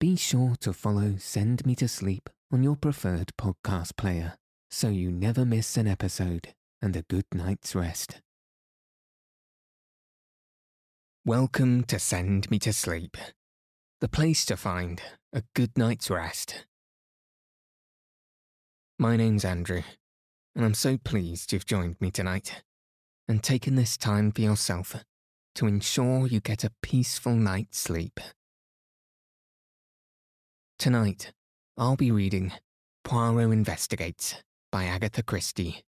be sure to follow Send Me to Sleep on your preferred podcast player so you never miss an episode and a good night's rest. Welcome to Send Me to Sleep, the place to find a good night's rest. My name's Andrew, and I'm so pleased you've joined me tonight and taken this time for yourself to ensure you get a peaceful night's sleep. Tonight, I'll be reading Poirot Investigates by Agatha Christie.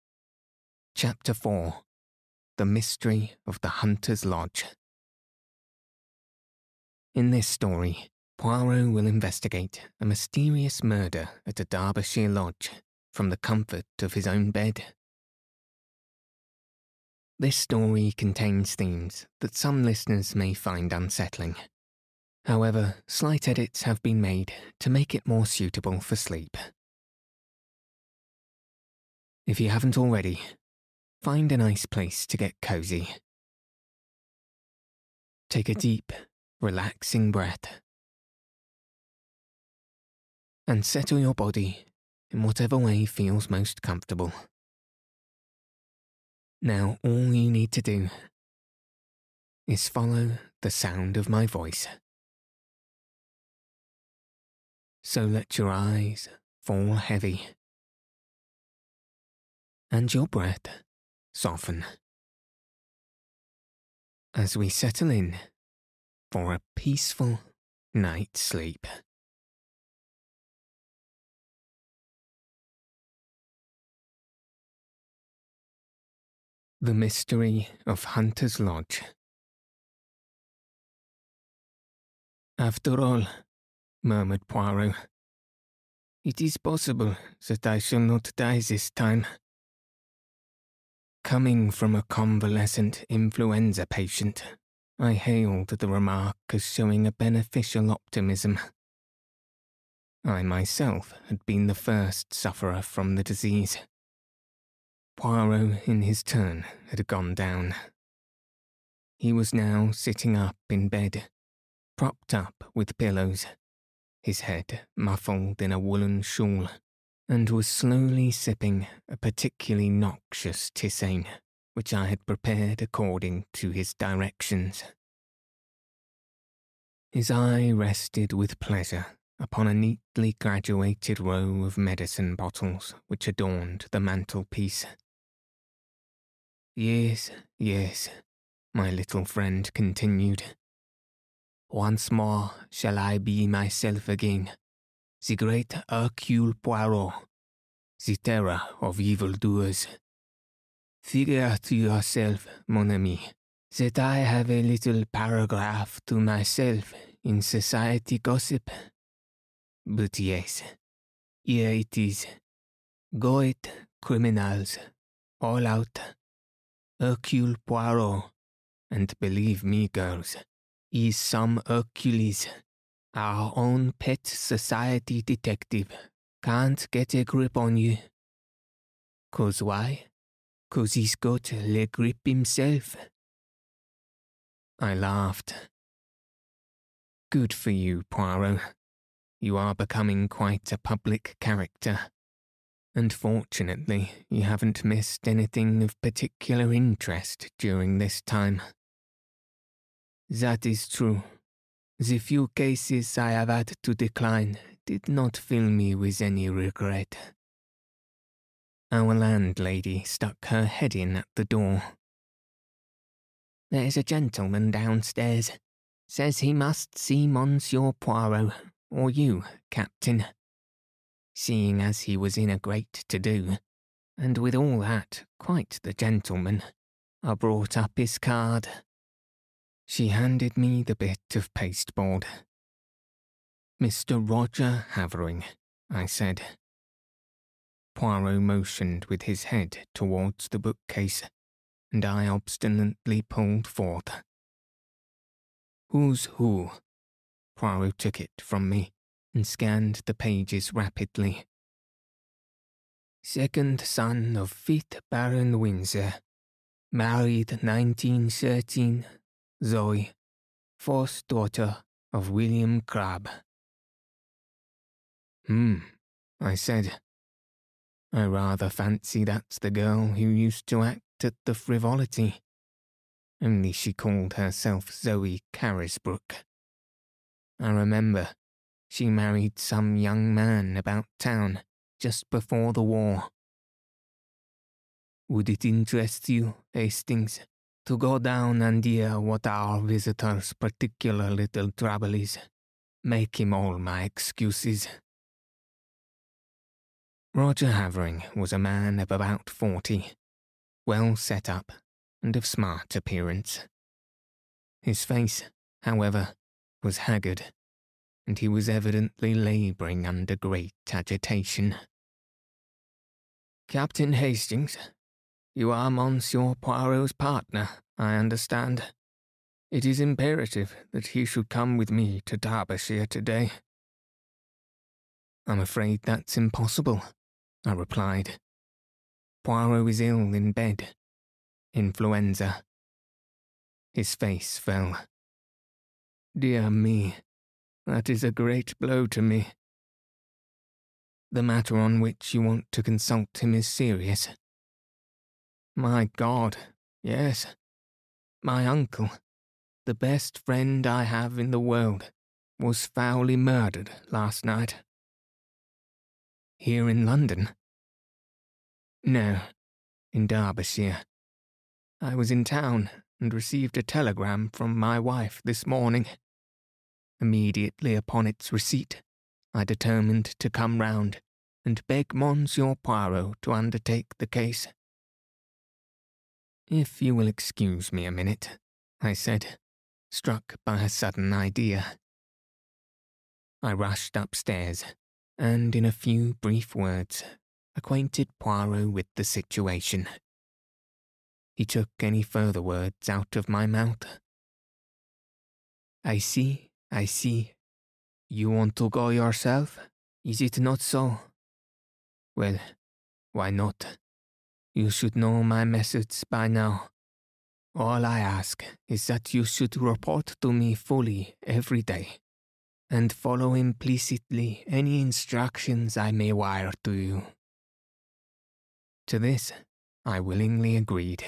Chapter 4 The Mystery of the Hunter's Lodge. In this story, Poirot will investigate a mysterious murder at a Derbyshire lodge from the comfort of his own bed. This story contains themes that some listeners may find unsettling. However, slight edits have been made to make it more suitable for sleep. If you haven't already, find a nice place to get cozy. Take a deep, relaxing breath. And settle your body in whatever way feels most comfortable. Now, all you need to do is follow the sound of my voice. So let your eyes fall heavy and your breath soften as we settle in for a peaceful night's sleep. The Mystery of Hunter's Lodge. After all, murmured Poirot, it is possible that I shall not die this time. Coming from a convalescent influenza patient, I hailed the remark as showing a beneficial optimism. I myself had been the first sufferer from the disease. Poirot, in his turn, had gone down. He was now sitting up in bed, propped up with pillows, his head muffled in a woolen shawl, and was slowly sipping a particularly noxious tisane, which I had prepared according to his directions. His eye rested with pleasure upon a neatly graduated row of medicine bottles which adorned the mantelpiece. Yes, yes, my little friend continued. Once more shall I be myself again, the great Hercule Poirot, the terror of evildoers. Figure to yourself, mon ami, that I have a little paragraph to myself in society gossip. But yes, here it is. Go it, criminals, all out. Hercule Poirot, and believe me, girls, he's some Hercules. Our own pet society detective can't get a grip on you. Cause why? Cause he's got the grip himself. I laughed. Good for you, Poirot. You are becoming quite a public character and fortunately, you haven't missed anything of particular interest during this time. That is true. The few cases I have had to decline did not fill me with any regret. Our landlady stuck her head in at the door. There's a gentleman downstairs. Says he must see Monsieur Poirot, or you, Captain seeing as he was in a great to do, and with all that, quite the gentleman. I brought up his card. She handed me the bit of pasteboard. Mr. Roger Havering, I said. Poirot motioned with his head towards the bookcase, and I obstinately pulled forth. Who's who? Poirot took it from me and scanned the pages rapidly. Second son of fifth Baron Windsor, married 1913, Zoe, fourth daughter of William Crabbe. Hmm, I said. I rather fancy that's the girl who used to act at the frivolity. Only she called herself Zoe Carisbrook. I remember she married some young man about town just before the war. Would it interest you, Hastings, to go down and hear what our visitor's particular little trouble is? Make him all my excuses. Roger Havering was a man of about forty, well set up and of smart appearance. His face, however, was haggard, and he was evidently labouring under great agitation. Captain Hastings, you are Monsieur Poirot's partner, I understand. It is imperative that he should come with me to Derbyshire today. I'm afraid that's impossible, I replied. Poirot is ill in bed. Influenza. His face fell. Dear me, that is a great blow to me. The matter on which you want to consult him is serious. My God, yes. My uncle, the best friend I have in the world, was foully murdered last night. Here in London? No, in Derbyshire. I was in town and received a telegram from my wife this morning. Immediately upon its receipt, I determined to come round and beg Monsieur Poirot to undertake the case. If you will excuse me a minute, I said, struck by a sudden idea. I rushed upstairs and in a few brief words acquainted Poirot with the situation. He took any further words out of my mouth. I see, I see. You want to go yourself, is it not so? Well, why not? You should know my methods by now. All I ask is that you should report to me fully every day and follow implicitly any instructions I may wire to you. To this, I willingly agreed.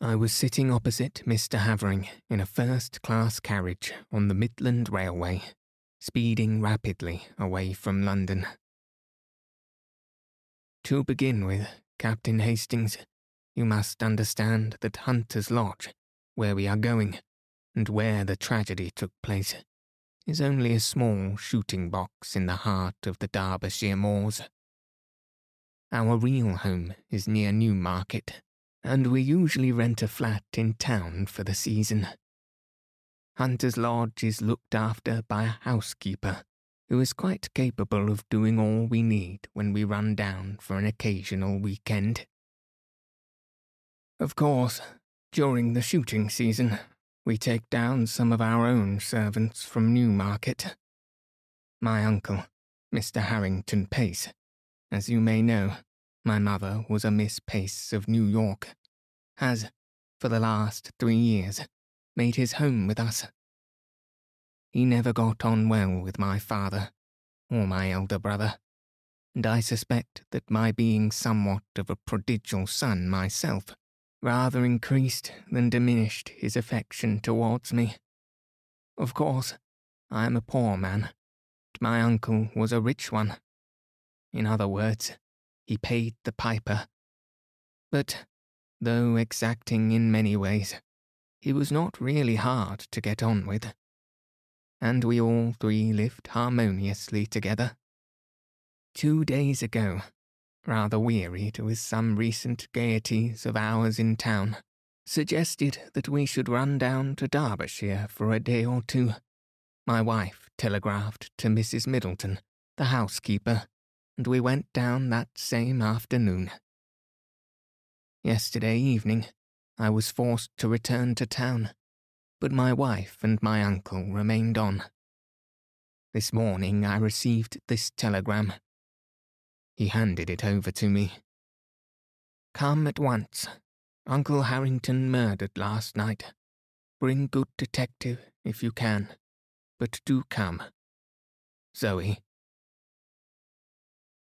I was sitting opposite Mr. Havering in a first class carriage on the Midland Railway, speeding rapidly away from London. To begin with, Captain Hastings, you must understand that Hunter's Lodge, where we are going, and where the tragedy took place, is only a small shooting box in the heart of the Derbyshire moors. Our real home is near Newmarket, and we usually rent a flat in town for the season. Hunter's Lodge is looked after by a housekeeper who is quite capable of doing all we need when we run down for an occasional weekend. Of course, during the shooting season, we take down some of our own servants from Newmarket. My uncle, Mr. Harrington Pace, as you may know, my mother was a Miss Pace of New York, has, for the last three years, made his home with us. He never got on well with my father, or my elder brother, and I suspect that my being somewhat of a prodigal son myself rather increased than diminished his affection towards me. Of course, I am a poor man, but my uncle was a rich one. In other words, he paid the piper. But, though exacting in many ways, he was not really hard to get on with. And we all three lived harmoniously together. Two days ago, rather wearied with some recent gaieties of ours in town, suggested that we should run down to Derbyshire for a day or two. My wife telegraphed to Mrs. Middleton, the housekeeper, and we went down that same afternoon. Yesterday evening, I was forced to return to town, but my wife and my uncle remained on. This morning I received this telegram he handed it over to me. Come at once. Uncle Harrington murdered last night. Bring good detective if you can. but do come. Zoe.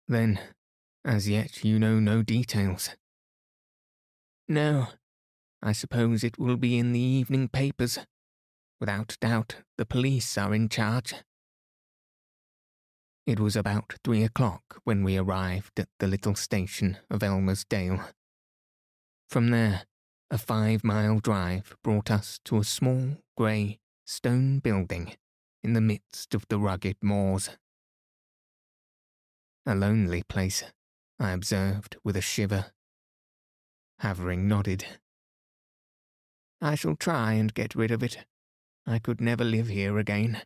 Then, as yet you know no details. No, I suppose it will be in the evening papers. Without doubt, the police are in charge. It was about three o'clock when we arrived at the little station of Elmersdale. From there, a five mile drive brought us to a small, grey, stone building in the midst of the rugged moors. A lonely place, I observed with a shiver. Havering nodded. I shall try and get rid of it. I could never live here again.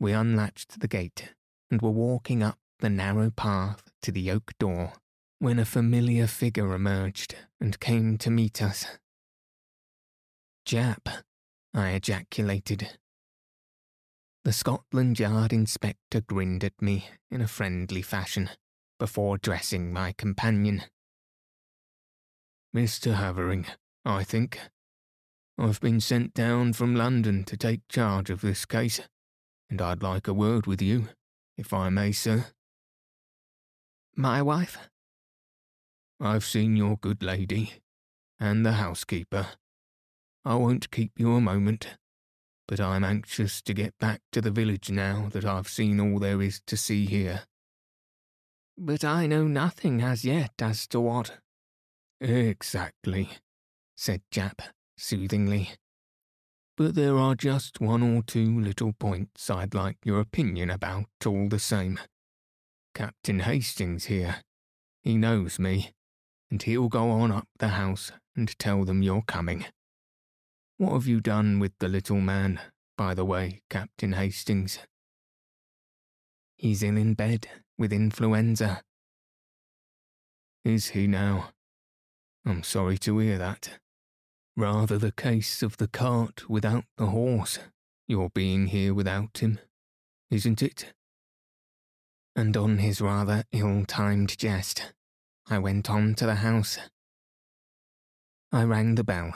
We unlatched the gate and were walking up the narrow path to the oak door when a familiar figure emerged and came to meet us. Japp, I ejaculated. The Scotland Yard inspector grinned at me in a friendly fashion before addressing my companion. Mr. Havering, I think. I've been sent down from London to take charge of this case and I'd like a word with you, if I may, sir. My wife? I've seen your good lady, and the housekeeper. I won't keep you a moment, but I'm anxious to get back to the village now that I've seen all there is to see here. But I know nothing as yet as to what. Exactly, said Japp soothingly but there are just one or two little points I'd like your opinion about all the same. Captain Hastings here. He knows me, and he'll go on up the house and tell them you're coming. What have you done with the little man, by the way, Captain Hastings? He's ill in bed with influenza. Is he now? I'm sorry to hear that. Rather the case of the cart without the horse, your being here without him, isn't it? And on his rather ill timed jest, I went on to the house. I rang the bell,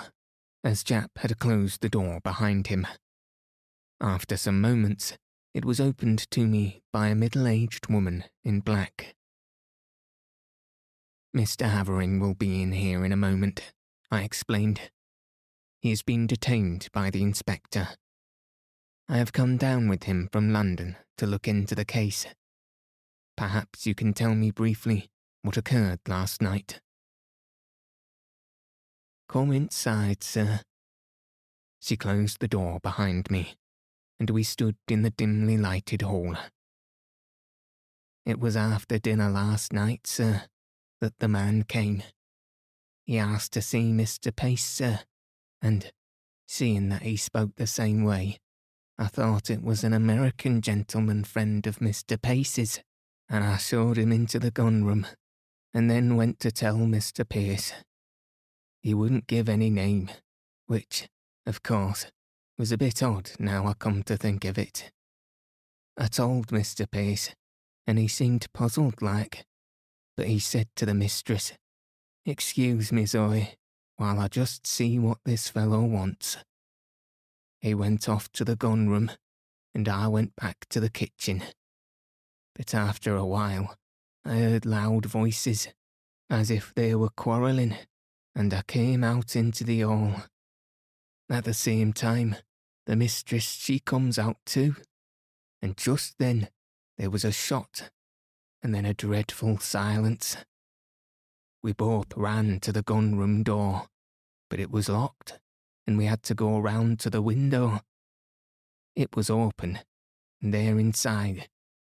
as Japp had closed the door behind him. After some moments, it was opened to me by a middle aged woman in black. Mr. Havering will be in here in a moment, I explained. He has been detained by the inspector. I have come down with him from London to look into the case. Perhaps you can tell me briefly what occurred last night. Come inside, sir. She closed the door behind me, and we stood in the dimly lighted hall. It was after dinner last night, sir, that the man came. He asked to see Mr. Pace, sir, and, seeing that he spoke the same way, I thought it was an American gentleman friend of Mr. Pace's, and I showed him into the gun room, and then went to tell Mr. Pace. He wouldn't give any name, which, of course, was a bit odd now I come to think of it. I told Mr. Pace, and he seemed puzzled like, but he said to the mistress, Excuse me, Zoe, while I just see what this fellow wants. He went off to the gun room, and I went back to the kitchen. But after a while, I heard loud voices, as if they were quarrelling, and I came out into the hall. At the same time, the mistress she comes out too, and just then there was a shot, and then a dreadful silence. We both ran to the gun room door, but it was locked, and we had to go round to the window. It was open, and there inside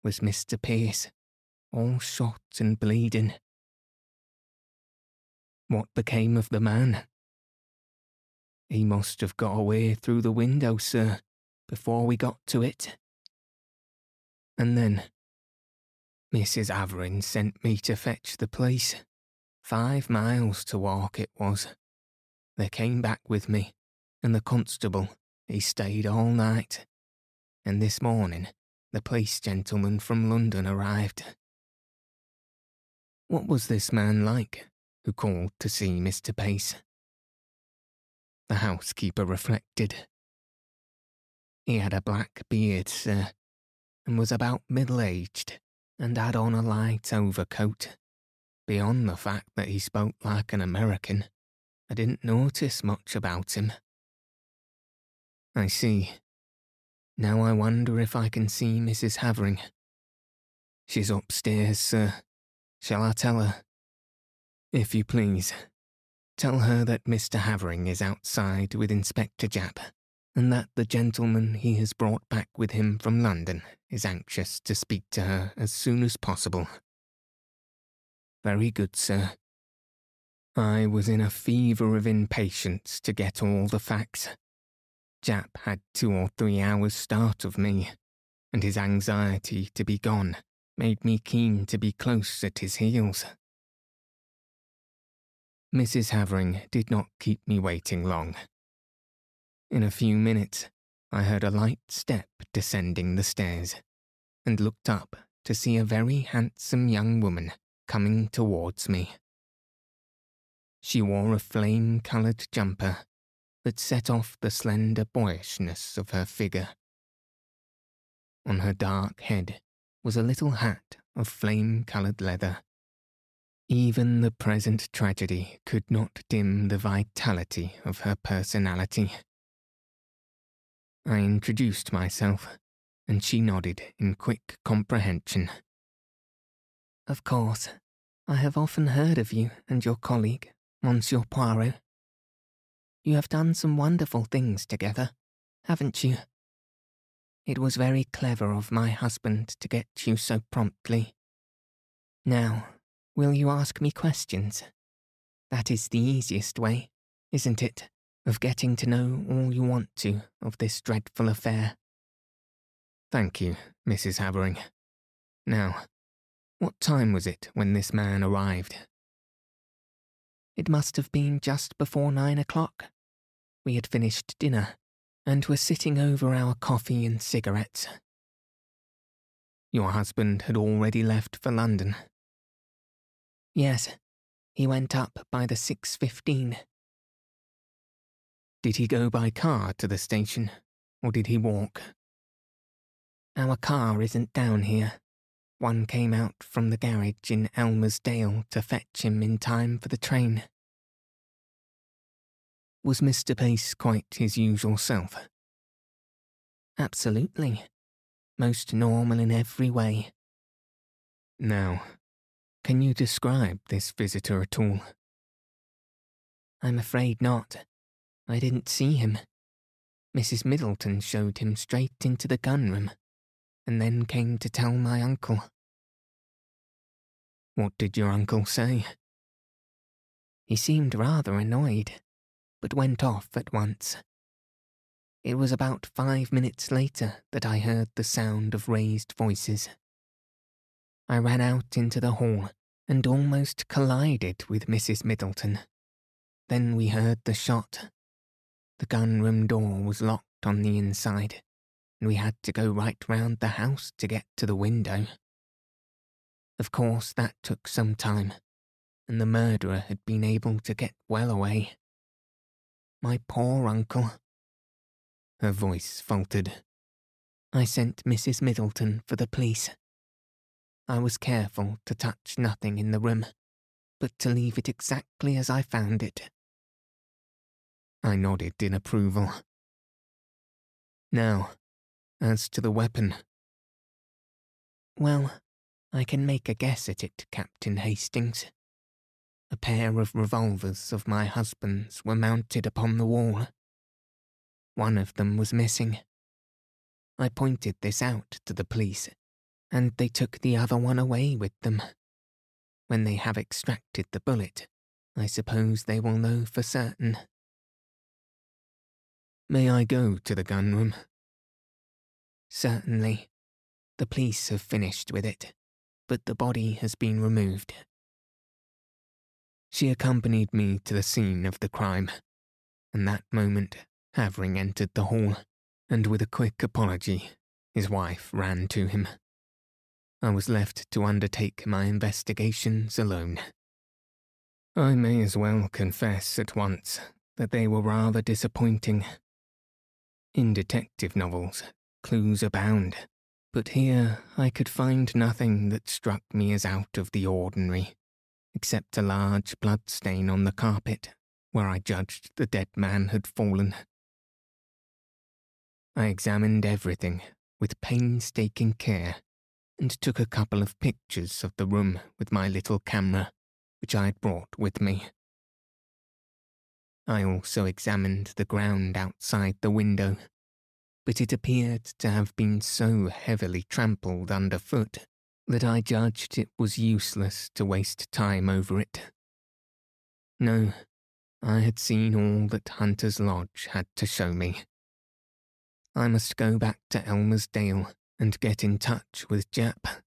was Mr. Pace, all shot and bleeding. What became of the man? He must have got away through the window, sir, before we got to it. And then Mrs. Havering sent me to fetch the police. Five miles to walk it was. They came back with me, and the constable, he stayed all night. And this morning, the police gentleman from London arrived. What was this man like who called to see Mr. Pace? The housekeeper reflected. He had a black beard, sir, and was about middle aged, and had on a light overcoat. Beyond the fact that he spoke like an American, I didn't notice much about him. I see. Now I wonder if I can see Mrs. Havering. She's upstairs, sir. Shall I tell her? If you please. Tell her that Mr. Havering is outside with Inspector Japp, and that the gentleman he has brought back with him from London is anxious to speak to her as soon as possible. Very good, sir. I was in a fever of impatience to get all the facts. Japp had two or three hours' start of me, and his anxiety to be gone made me keen to be close at his heels. Mrs. Havering did not keep me waiting long. In a few minutes, I heard a light step descending the stairs, and looked up to see a very handsome young woman coming towards me. She wore a flame coloured jumper that set off the slender boyishness of her figure. On her dark head was a little hat of flame coloured leather even the present tragedy could not dim the vitality of her personality. I introduced myself, and she nodded in quick comprehension. Of course, I have often heard of you and your colleague, Monsieur Poirot. You have done some wonderful things together, haven't you? It was very clever of my husband to get you so promptly. Now, Will you ask me questions? That is the easiest way, isn't it, of getting to know all you want to of this dreadful affair? Thank you, Mrs. Havering. Now, what time was it when this man arrived? It must have been just before nine o'clock. We had finished dinner and were sitting over our coffee and cigarettes. Your husband had already left for London, Yes, he went up by the 6.15. Did he go by car to the station, or did he walk? Our car isn't down here. One came out from the garage in Elmersdale to fetch him in time for the train. Was Mr. Pace quite his usual self? Absolutely. Most normal in every way. Now, can you describe this visitor at all? I'm afraid not. I didn't see him. Mrs. Middleton showed him straight into the gunroom, and then came to tell my uncle. What did your uncle say? He seemed rather annoyed, but went off at once. It was about five minutes later that I heard the sound of raised voices. I ran out into the hall and almost collided with Mrs. Middleton. Then we heard the shot. The gunroom door was locked on the inside, and we had to go right round the house to get to the window. Of course, that took some time, and the murderer had been able to get well away. My poor uncle. Her voice faltered. I sent Mrs. Middleton for the police. I was careful to touch nothing in the room, but to leave it exactly as I found it. I nodded in approval. Now, as to the weapon. Well, I can make a guess at it, Captain Hastings. A pair of revolvers of my husband's were mounted upon the wall. One of them was missing. I pointed this out to the police and they took the other one away with them. When they have extracted the bullet, I suppose they will know for certain. May I go to the gunroom? Certainly. The police have finished with it, but the body has been removed. She accompanied me to the scene of the crime, and that moment Havering entered the hall, and with a quick apology, his wife ran to him. I was left to undertake my investigations alone. I may as well confess at once that they were rather disappointing. In detective novels, clues abound, but here I could find nothing that struck me as out of the ordinary, except a large blood stain on the carpet where I judged the dead man had fallen. I examined everything with painstaking care and took a couple of pictures of the room with my little camera, which I had brought with me. I also examined the ground outside the window, but it appeared to have been so heavily trampled underfoot that I judged it was useless to waste time over it. No, I had seen all that Hunter's Lodge had to show me. I must go back to Elmer's Dale and get in touch with Japp.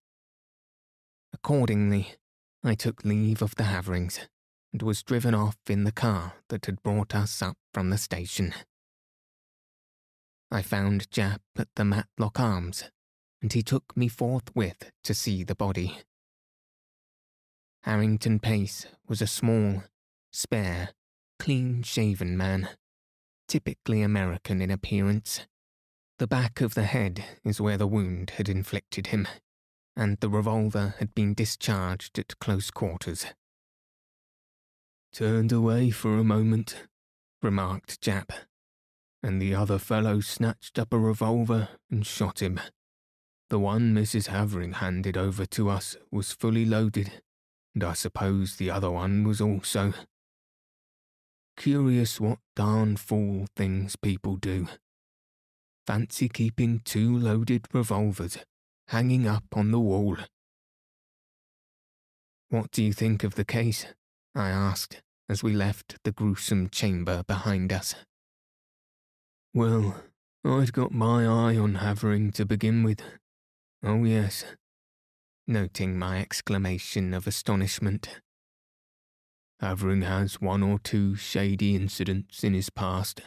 Accordingly, I took leave of the Haverings and was driven off in the car that had brought us up from the station. I found Japp at the Matlock Arms, and he took me forthwith to see the body. Harrington Pace was a small, spare, clean shaven man, typically American in appearance. The back of the head is where the wound had inflicted him, and the revolver had been discharged at close quarters. Turned away for a moment, remarked Japp, and the other fellow snatched up a revolver and shot him. The one Mrs. Havering handed over to us was fully loaded, and I suppose the other one was also. Curious what darn fool things people do. Fancy keeping two loaded revolvers hanging up on the wall. What do you think of the case? I asked as we left the gruesome chamber behind us. Well, I'd got my eye on Havering to begin with. Oh, yes. Noting my exclamation of astonishment. Havering has one or two shady incidents in his past,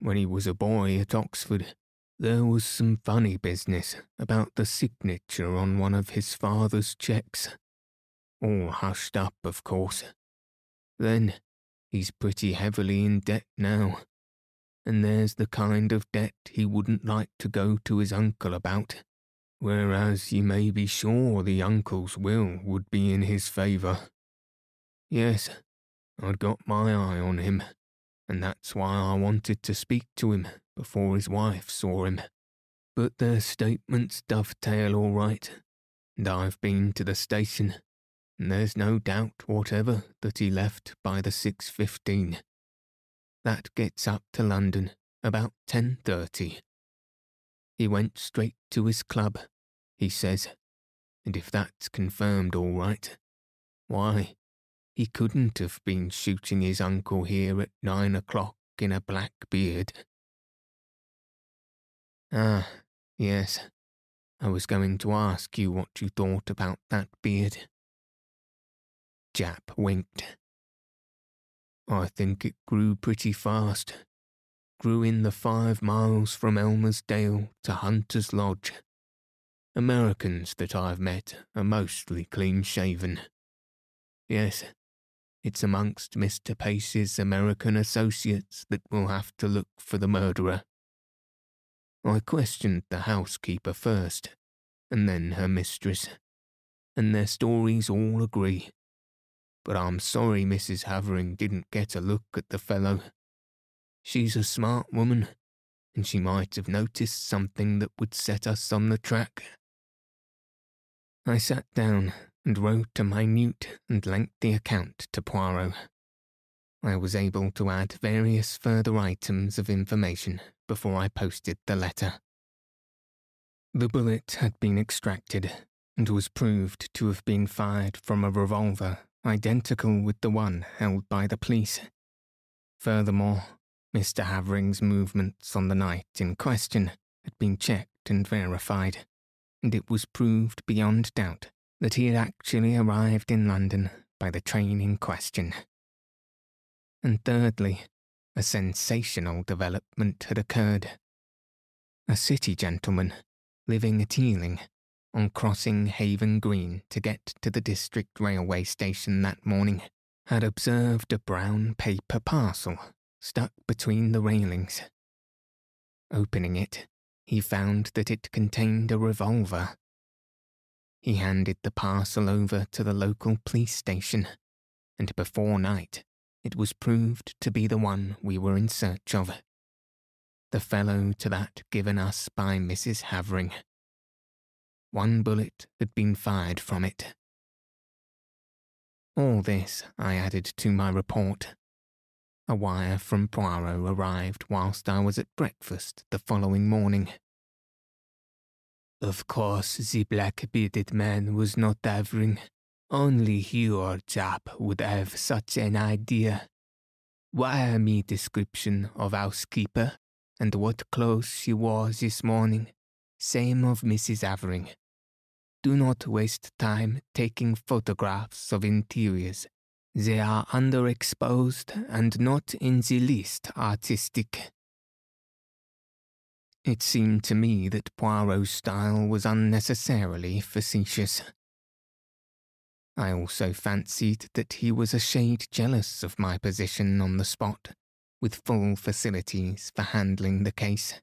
when he was a boy at Oxford, there was some funny business about the signature on one of his father's cheques. All hushed up, of course. Then, he's pretty heavily in debt now. And there's the kind of debt he wouldn't like to go to his uncle about, whereas you may be sure the uncle's will would be in his favour. Yes, I'd got my eye on him and that's why I wanted to speak to him before his wife saw him. But their statements dovetail all right, and I've been to the station, and there's no doubt whatever that he left by the 6.15. That gets up to London about 10.30. He went straight to his club, he says, and if that's confirmed all right, why, he couldn't have been shooting his uncle here at nine o'clock in a black beard. Ah, yes. I was going to ask you what you thought about that beard. Japp winked. I think it grew pretty fast. Grew in the five miles from Elmersdale to Hunter's Lodge. Americans that I've met are mostly clean shaven. Yes, it's amongst Mr. Pace's American associates that we'll have to look for the murderer. I questioned the housekeeper first, and then her mistress, and their stories all agree. But I'm sorry Mrs. Havering didn't get a look at the fellow. She's a smart woman, and she might have noticed something that would set us on the track. I sat down and wrote a minute and lengthy account to Poirot. I was able to add various further items of information before I posted the letter. The bullet had been extracted and was proved to have been fired from a revolver identical with the one held by the police. Furthermore, Mr. Havering's movements on the night in question had been checked and verified, and it was proved beyond doubt that he had actually arrived in London by the train in question. And thirdly, a sensational development had occurred. A city gentleman, living at Ealing, on crossing Haven Green to get to the district railway station that morning, had observed a brown paper parcel stuck between the railings. Opening it, he found that it contained a revolver. He handed the parcel over to the local police station, and before night, it was proved to be the one we were in search of. The fellow to that given us by Mrs. Havering. One bullet had been fired from it. All this I added to my report. A wire from Poirot arrived whilst I was at breakfast the following morning. Of course, the black bearded man was not Havering. Only he or Japp would have such an idea. Wire me description of housekeeper and what clothes she wore this morning. Same of Mrs. Havering. Do not waste time taking photographs of interiors. They are underexposed and not in the least artistic. It seemed to me that Poirot's style was unnecessarily facetious. I also fancied that he was a shade jealous of my position on the spot, with full facilities for handling the case.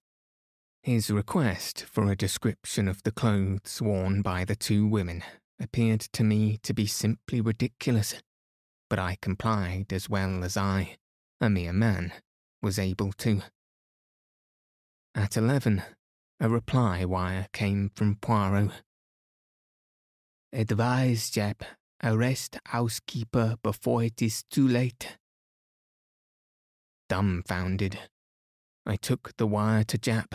His request for a description of the clothes worn by the two women appeared to me to be simply ridiculous, but I complied as well as I, a mere man, was able to. At eleven, a reply wire came from Poirot. Advise Japp Arrest housekeeper before it is too late. Dumbfounded, I took the wire to Japp.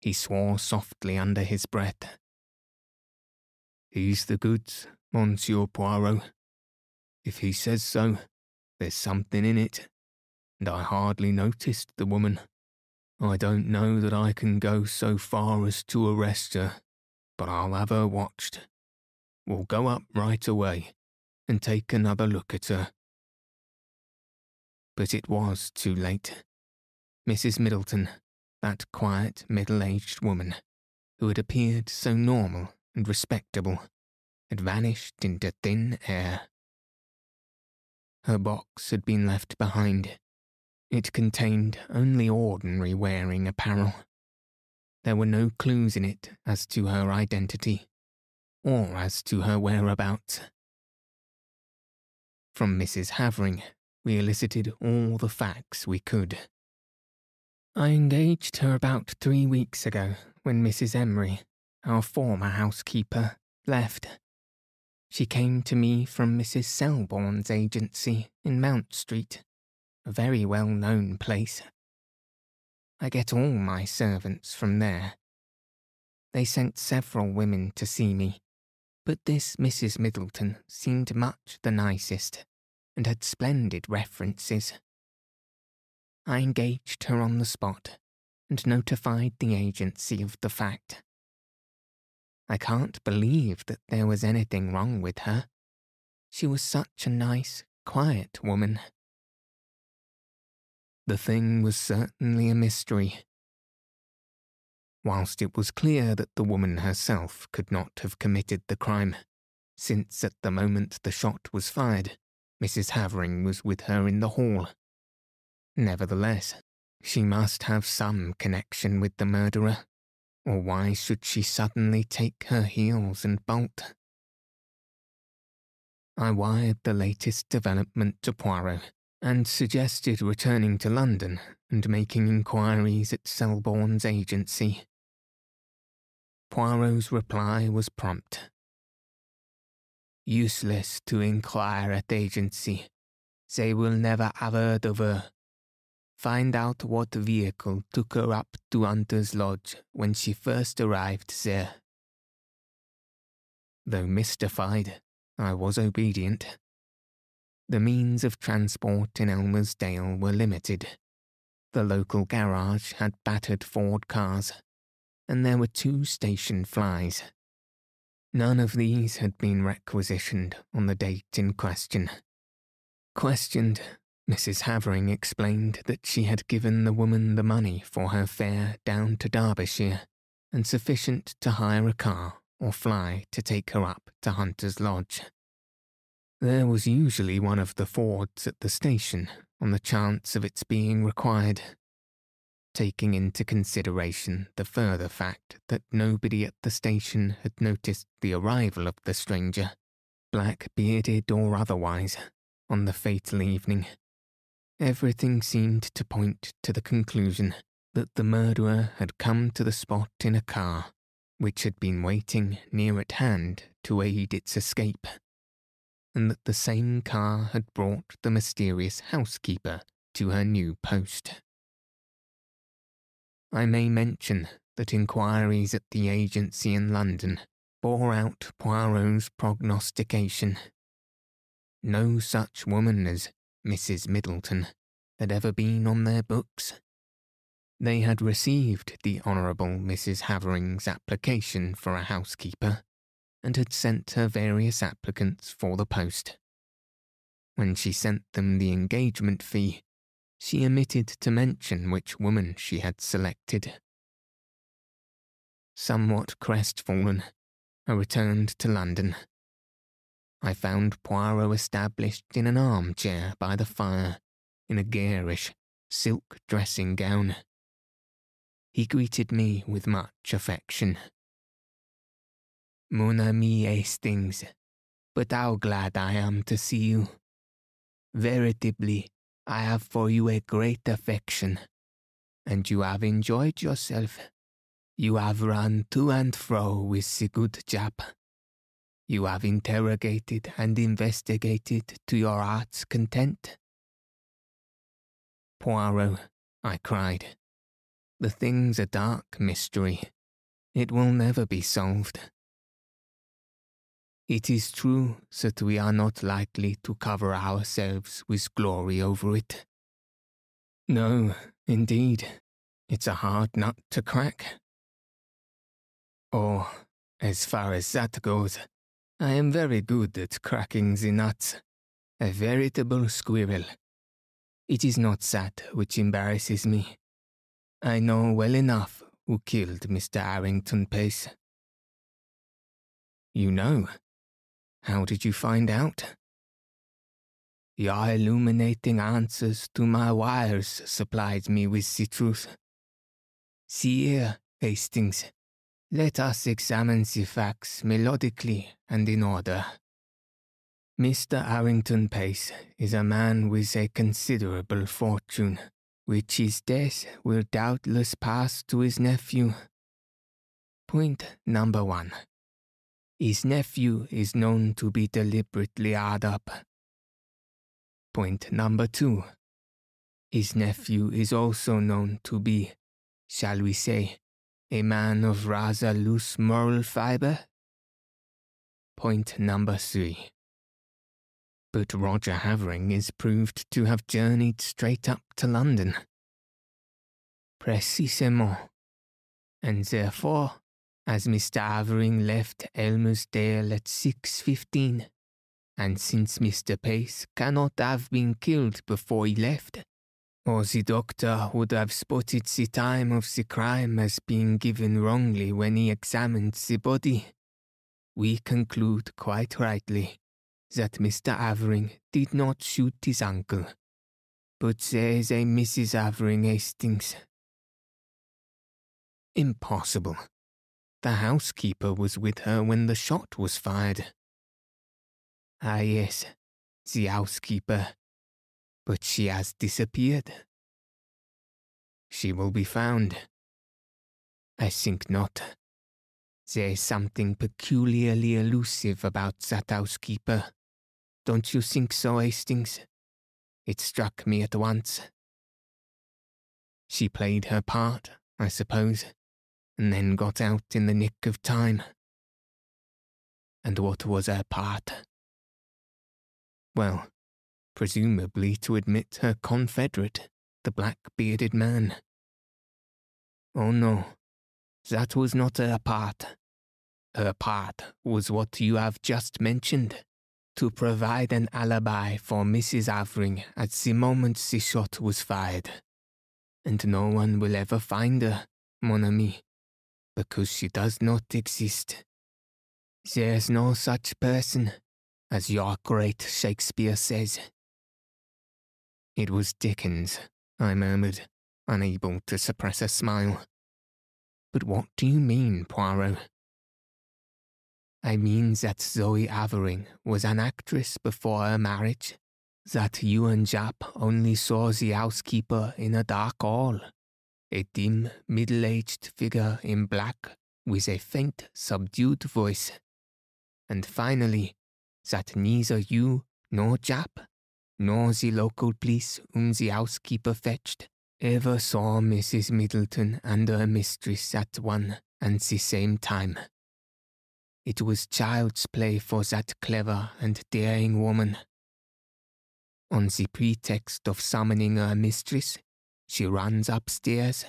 He swore softly under his breath. He's the goods, Monsieur Poirot. If he says so, there's something in it, and I hardly noticed the woman. I don't know that I can go so far as to arrest her, but I'll have her watched We'll go up right away and take another look at her. But it was too late. Mrs. Middleton, that quiet, middle aged woman, who had appeared so normal and respectable, had vanished into thin air. Her box had been left behind. It contained only ordinary wearing apparel. There were no clues in it as to her identity or as to her whereabouts. From Mrs. Havering, we elicited all the facts we could. I engaged her about three weeks ago when Mrs. Emery, our former housekeeper, left. She came to me from Mrs. Selborne's agency in Mount Street, a very well known place. I get all my servants from there. They sent several women to see me, but this Mrs. Middleton seemed much the nicest, and had splendid references. I engaged her on the spot, and notified the agency of the fact. I can't believe that there was anything wrong with her. She was such a nice, quiet woman. The thing was certainly a mystery, whilst it was clear that the woman herself could not have committed the crime, since at the moment the shot was fired, Mrs. Havering was with her in the hall. Nevertheless, she must have some connection with the murderer, or why should she suddenly take her heels and bolt? I wired the latest development to Poirot and suggested returning to London and making inquiries at Selborne's agency. Poirot's reply was prompt. Useless to inquire at agency. They will never have heard of her. Find out what vehicle took her up to Hunter's Lodge when she first arrived there. Though mystified, I was obedient. The means of transport in Elmersdale were limited. The local garage had battered Ford cars, and there were two station flies. None of these had been requisitioned on the date in question. Questioned, Mrs. Havering explained that she had given the woman the money for her fare down to Derbyshire, and sufficient to hire a car or fly to take her up to Hunter's Lodge. There was usually one of the Fords at the station on the chance of its being required. taking into consideration the further fact that nobody at the station had noticed the arrival of the stranger, black bearded or otherwise, on the fatal evening. Everything seemed to point to the conclusion that the murderer had come to the spot in a car, which had been waiting near at hand to aid its escape, and that the same car had brought the mysterious housekeeper to her new post. I may mention that inquiries at the agency in London bore out Poirot's prognostication. No such woman as Mrs. Middleton had ever been on their books. They had received the Honourable Mrs. Havering's application for a housekeeper and had sent her various applicants for the post. When she sent them the engagement fee, she omitted to mention which woman she had selected. Somewhat crestfallen, I returned to London. I found Poirot established in an armchair by the fire, in a garish silk dressing gown. He greeted me with much affection. Mon ami Hastings, but how glad I am to see you. Veritably, I have for you a great affection, and you have enjoyed yourself. You have run to and fro with the good chap. You have interrogated and investigated to your heart's content. Poirot, I cried, the thing's a dark mystery. It will never be solved. It is true that we are not likely to cover ourselves with glory over it. No, indeed, it's a hard nut to crack. Or, as far as that goes, I am very good at cracking the nuts. A veritable squirrel. It is not that which embarrasses me. I know well enough who killed Mr. Harrington Pace. You know? How did you find out? Your illuminating answers to my wires supplied me with the truth. See here, Hastings. Let us examine the facts melodically and in order. Mr. Harrington Pace is a man with a considerable fortune, which his death will doubtless pass to his nephew. Point number one. His nephew is known to be deliberately hard up. Point number two. His nephew is also known to be, shall we say, a man of rather loose moral fibre. Point number three. But Roger Havering is proved to have journeyed straight up to London. Precisement. And therefore as Mr. Havering left Elmersdale at 6.15, and since Mr. Pace cannot have been killed before he left, or the doctor would have spotted the time of the crime as being given wrongly when he examined the body, we conclude quite rightly that Mr. Havering did not shoot his uncle, but there is a Mrs. Havering Hastings. Impossible. The housekeeper was with her when the shot was fired. Ah, yes, the housekeeper. But she has disappeared. She will be found. I think not. There is something peculiarly elusive about that housekeeper. Don't you think so, Hastings? It struck me at once. She played her part, I suppose and then got out in the nick of time. And what was her part? Well, presumably to admit her confederate, the black bearded man. Oh no, that was not her part. Her part was what you have just mentioned to provide an alibi for Mrs. Havering at the moment the shot was fired. And no one will ever find her, mon ami because she does not exist. There's no such person, as your great Shakespeare says. It was Dickens, I murmured, unable to suppress a smile. But what do you mean, Poirot? I mean that Zoe Havering was an actress before her marriage, that you and Japp only saw the housekeeper in a dark hall, a dim, middle-aged figure in black with a faint, subdued voice. And finally, that neither you nor Japp, nor the local police whom the housekeeper fetched, ever saw Mrs. Middleton and her mistress at one and the same time. It was child's play for that clever and daring woman. On the pretext of summoning her mistress, she runs upstairs,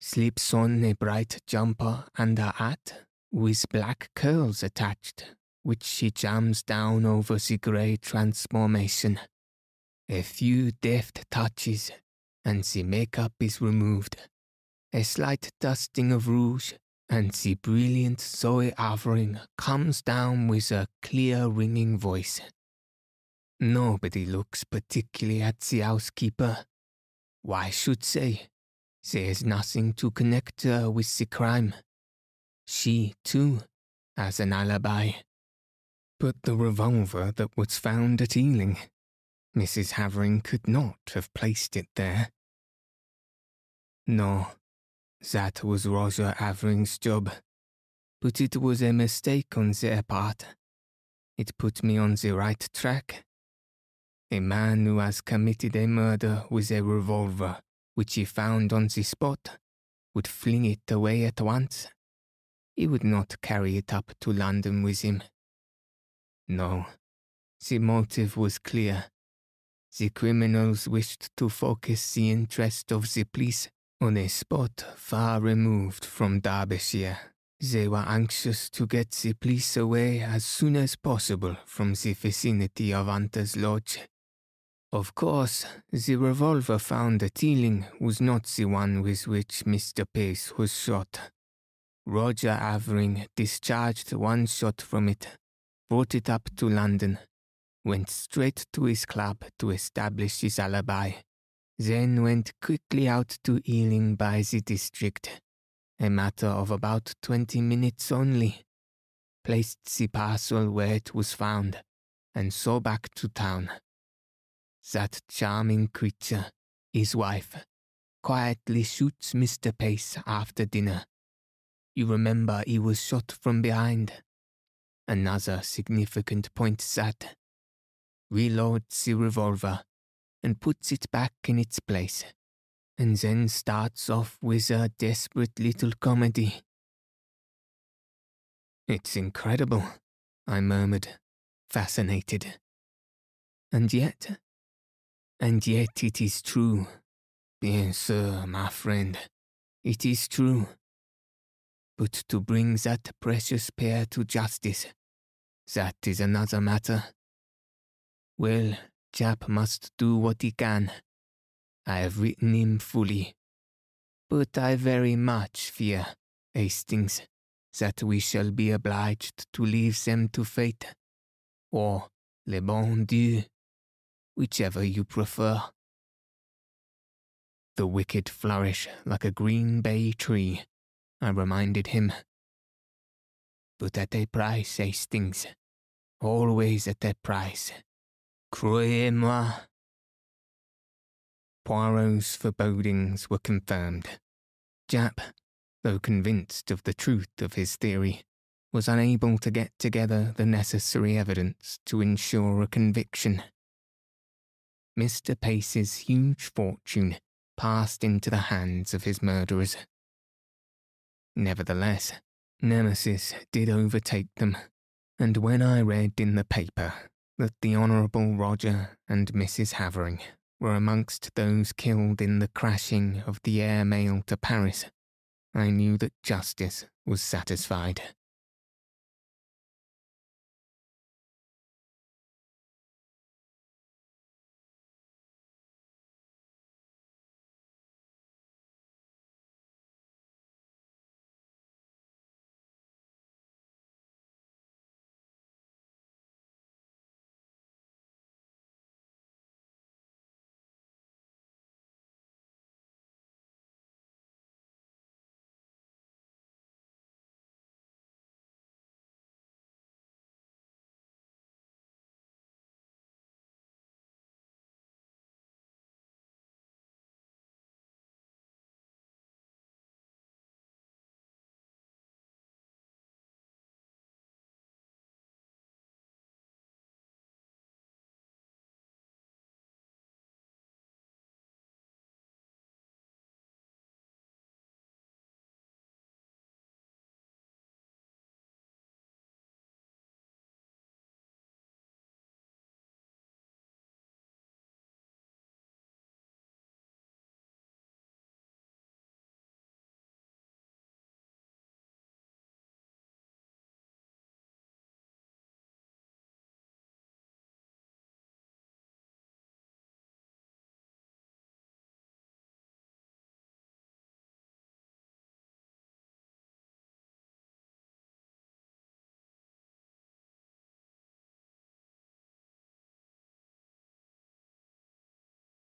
slips on a bright jumper and a hat with black curls attached, which she jams down over the grey transformation. A few deft touches, and the makeup is removed. A slight dusting of rouge, and the brilliant Zoe Havering comes down with a clear ringing voice. Nobody looks particularly at the housekeeper. Why should they? There's nothing to connect her with the crime. She, too, has an alibi. But the revolver that was found at Ealing, Mrs. Havering could not have placed it there. No, that was Roger Havering's job. But it was a mistake on their part. It put me on the right track. A man who has committed a murder with a revolver, which he found on the spot, would fling it away at once. He would not carry it up to London with him. No, the motive was clear. The criminals wished to focus the interest of the police on a spot far removed from Derbyshire, they were anxious to get the police away as soon as possible from the vicinity of Hunter's Lodge. Of course, the revolver found at Ealing was not the one with which Mr. Pace was shot. Roger Havering discharged one shot from it, brought it up to London, went straight to his club to establish his alibi, then went quickly out to Ealing by the district, a matter of about twenty minutes only, placed the parcel where it was found, and so back to town. That charming creature, his wife, quietly shoots Mr. Pace after dinner. You remember he was shot from behind. Another significant point that reloads the revolver and puts it back in its place, and then starts off with a desperate little comedy. It's incredible, I murmured, fascinated. And yet, and yet it is true. Bien sûr, my friend, it is true. But to bring that precious pair to justice, that is another matter. Well, Japp must do what he can. I have written him fully. But I very much fear, Hastings, that we shall be obliged to leave them to fate, or le bon Dieu, whichever you prefer. The wicked flourish like a green bay tree, I reminded him. But at a price, Hastings, always at a price. Croyez-moi. Poirot's forebodings were confirmed. Japp, though convinced of the truth of his theory, was unable to get together the necessary evidence to ensure a conviction. Mr. Pace's huge fortune passed into the hands of his murderers. Nevertheless, Nemesis did overtake them, and when I read in the paper that the Honourable Roger and Mrs. Havering were amongst those killed in the crashing of the air mail to Paris, I knew that justice was satisfied.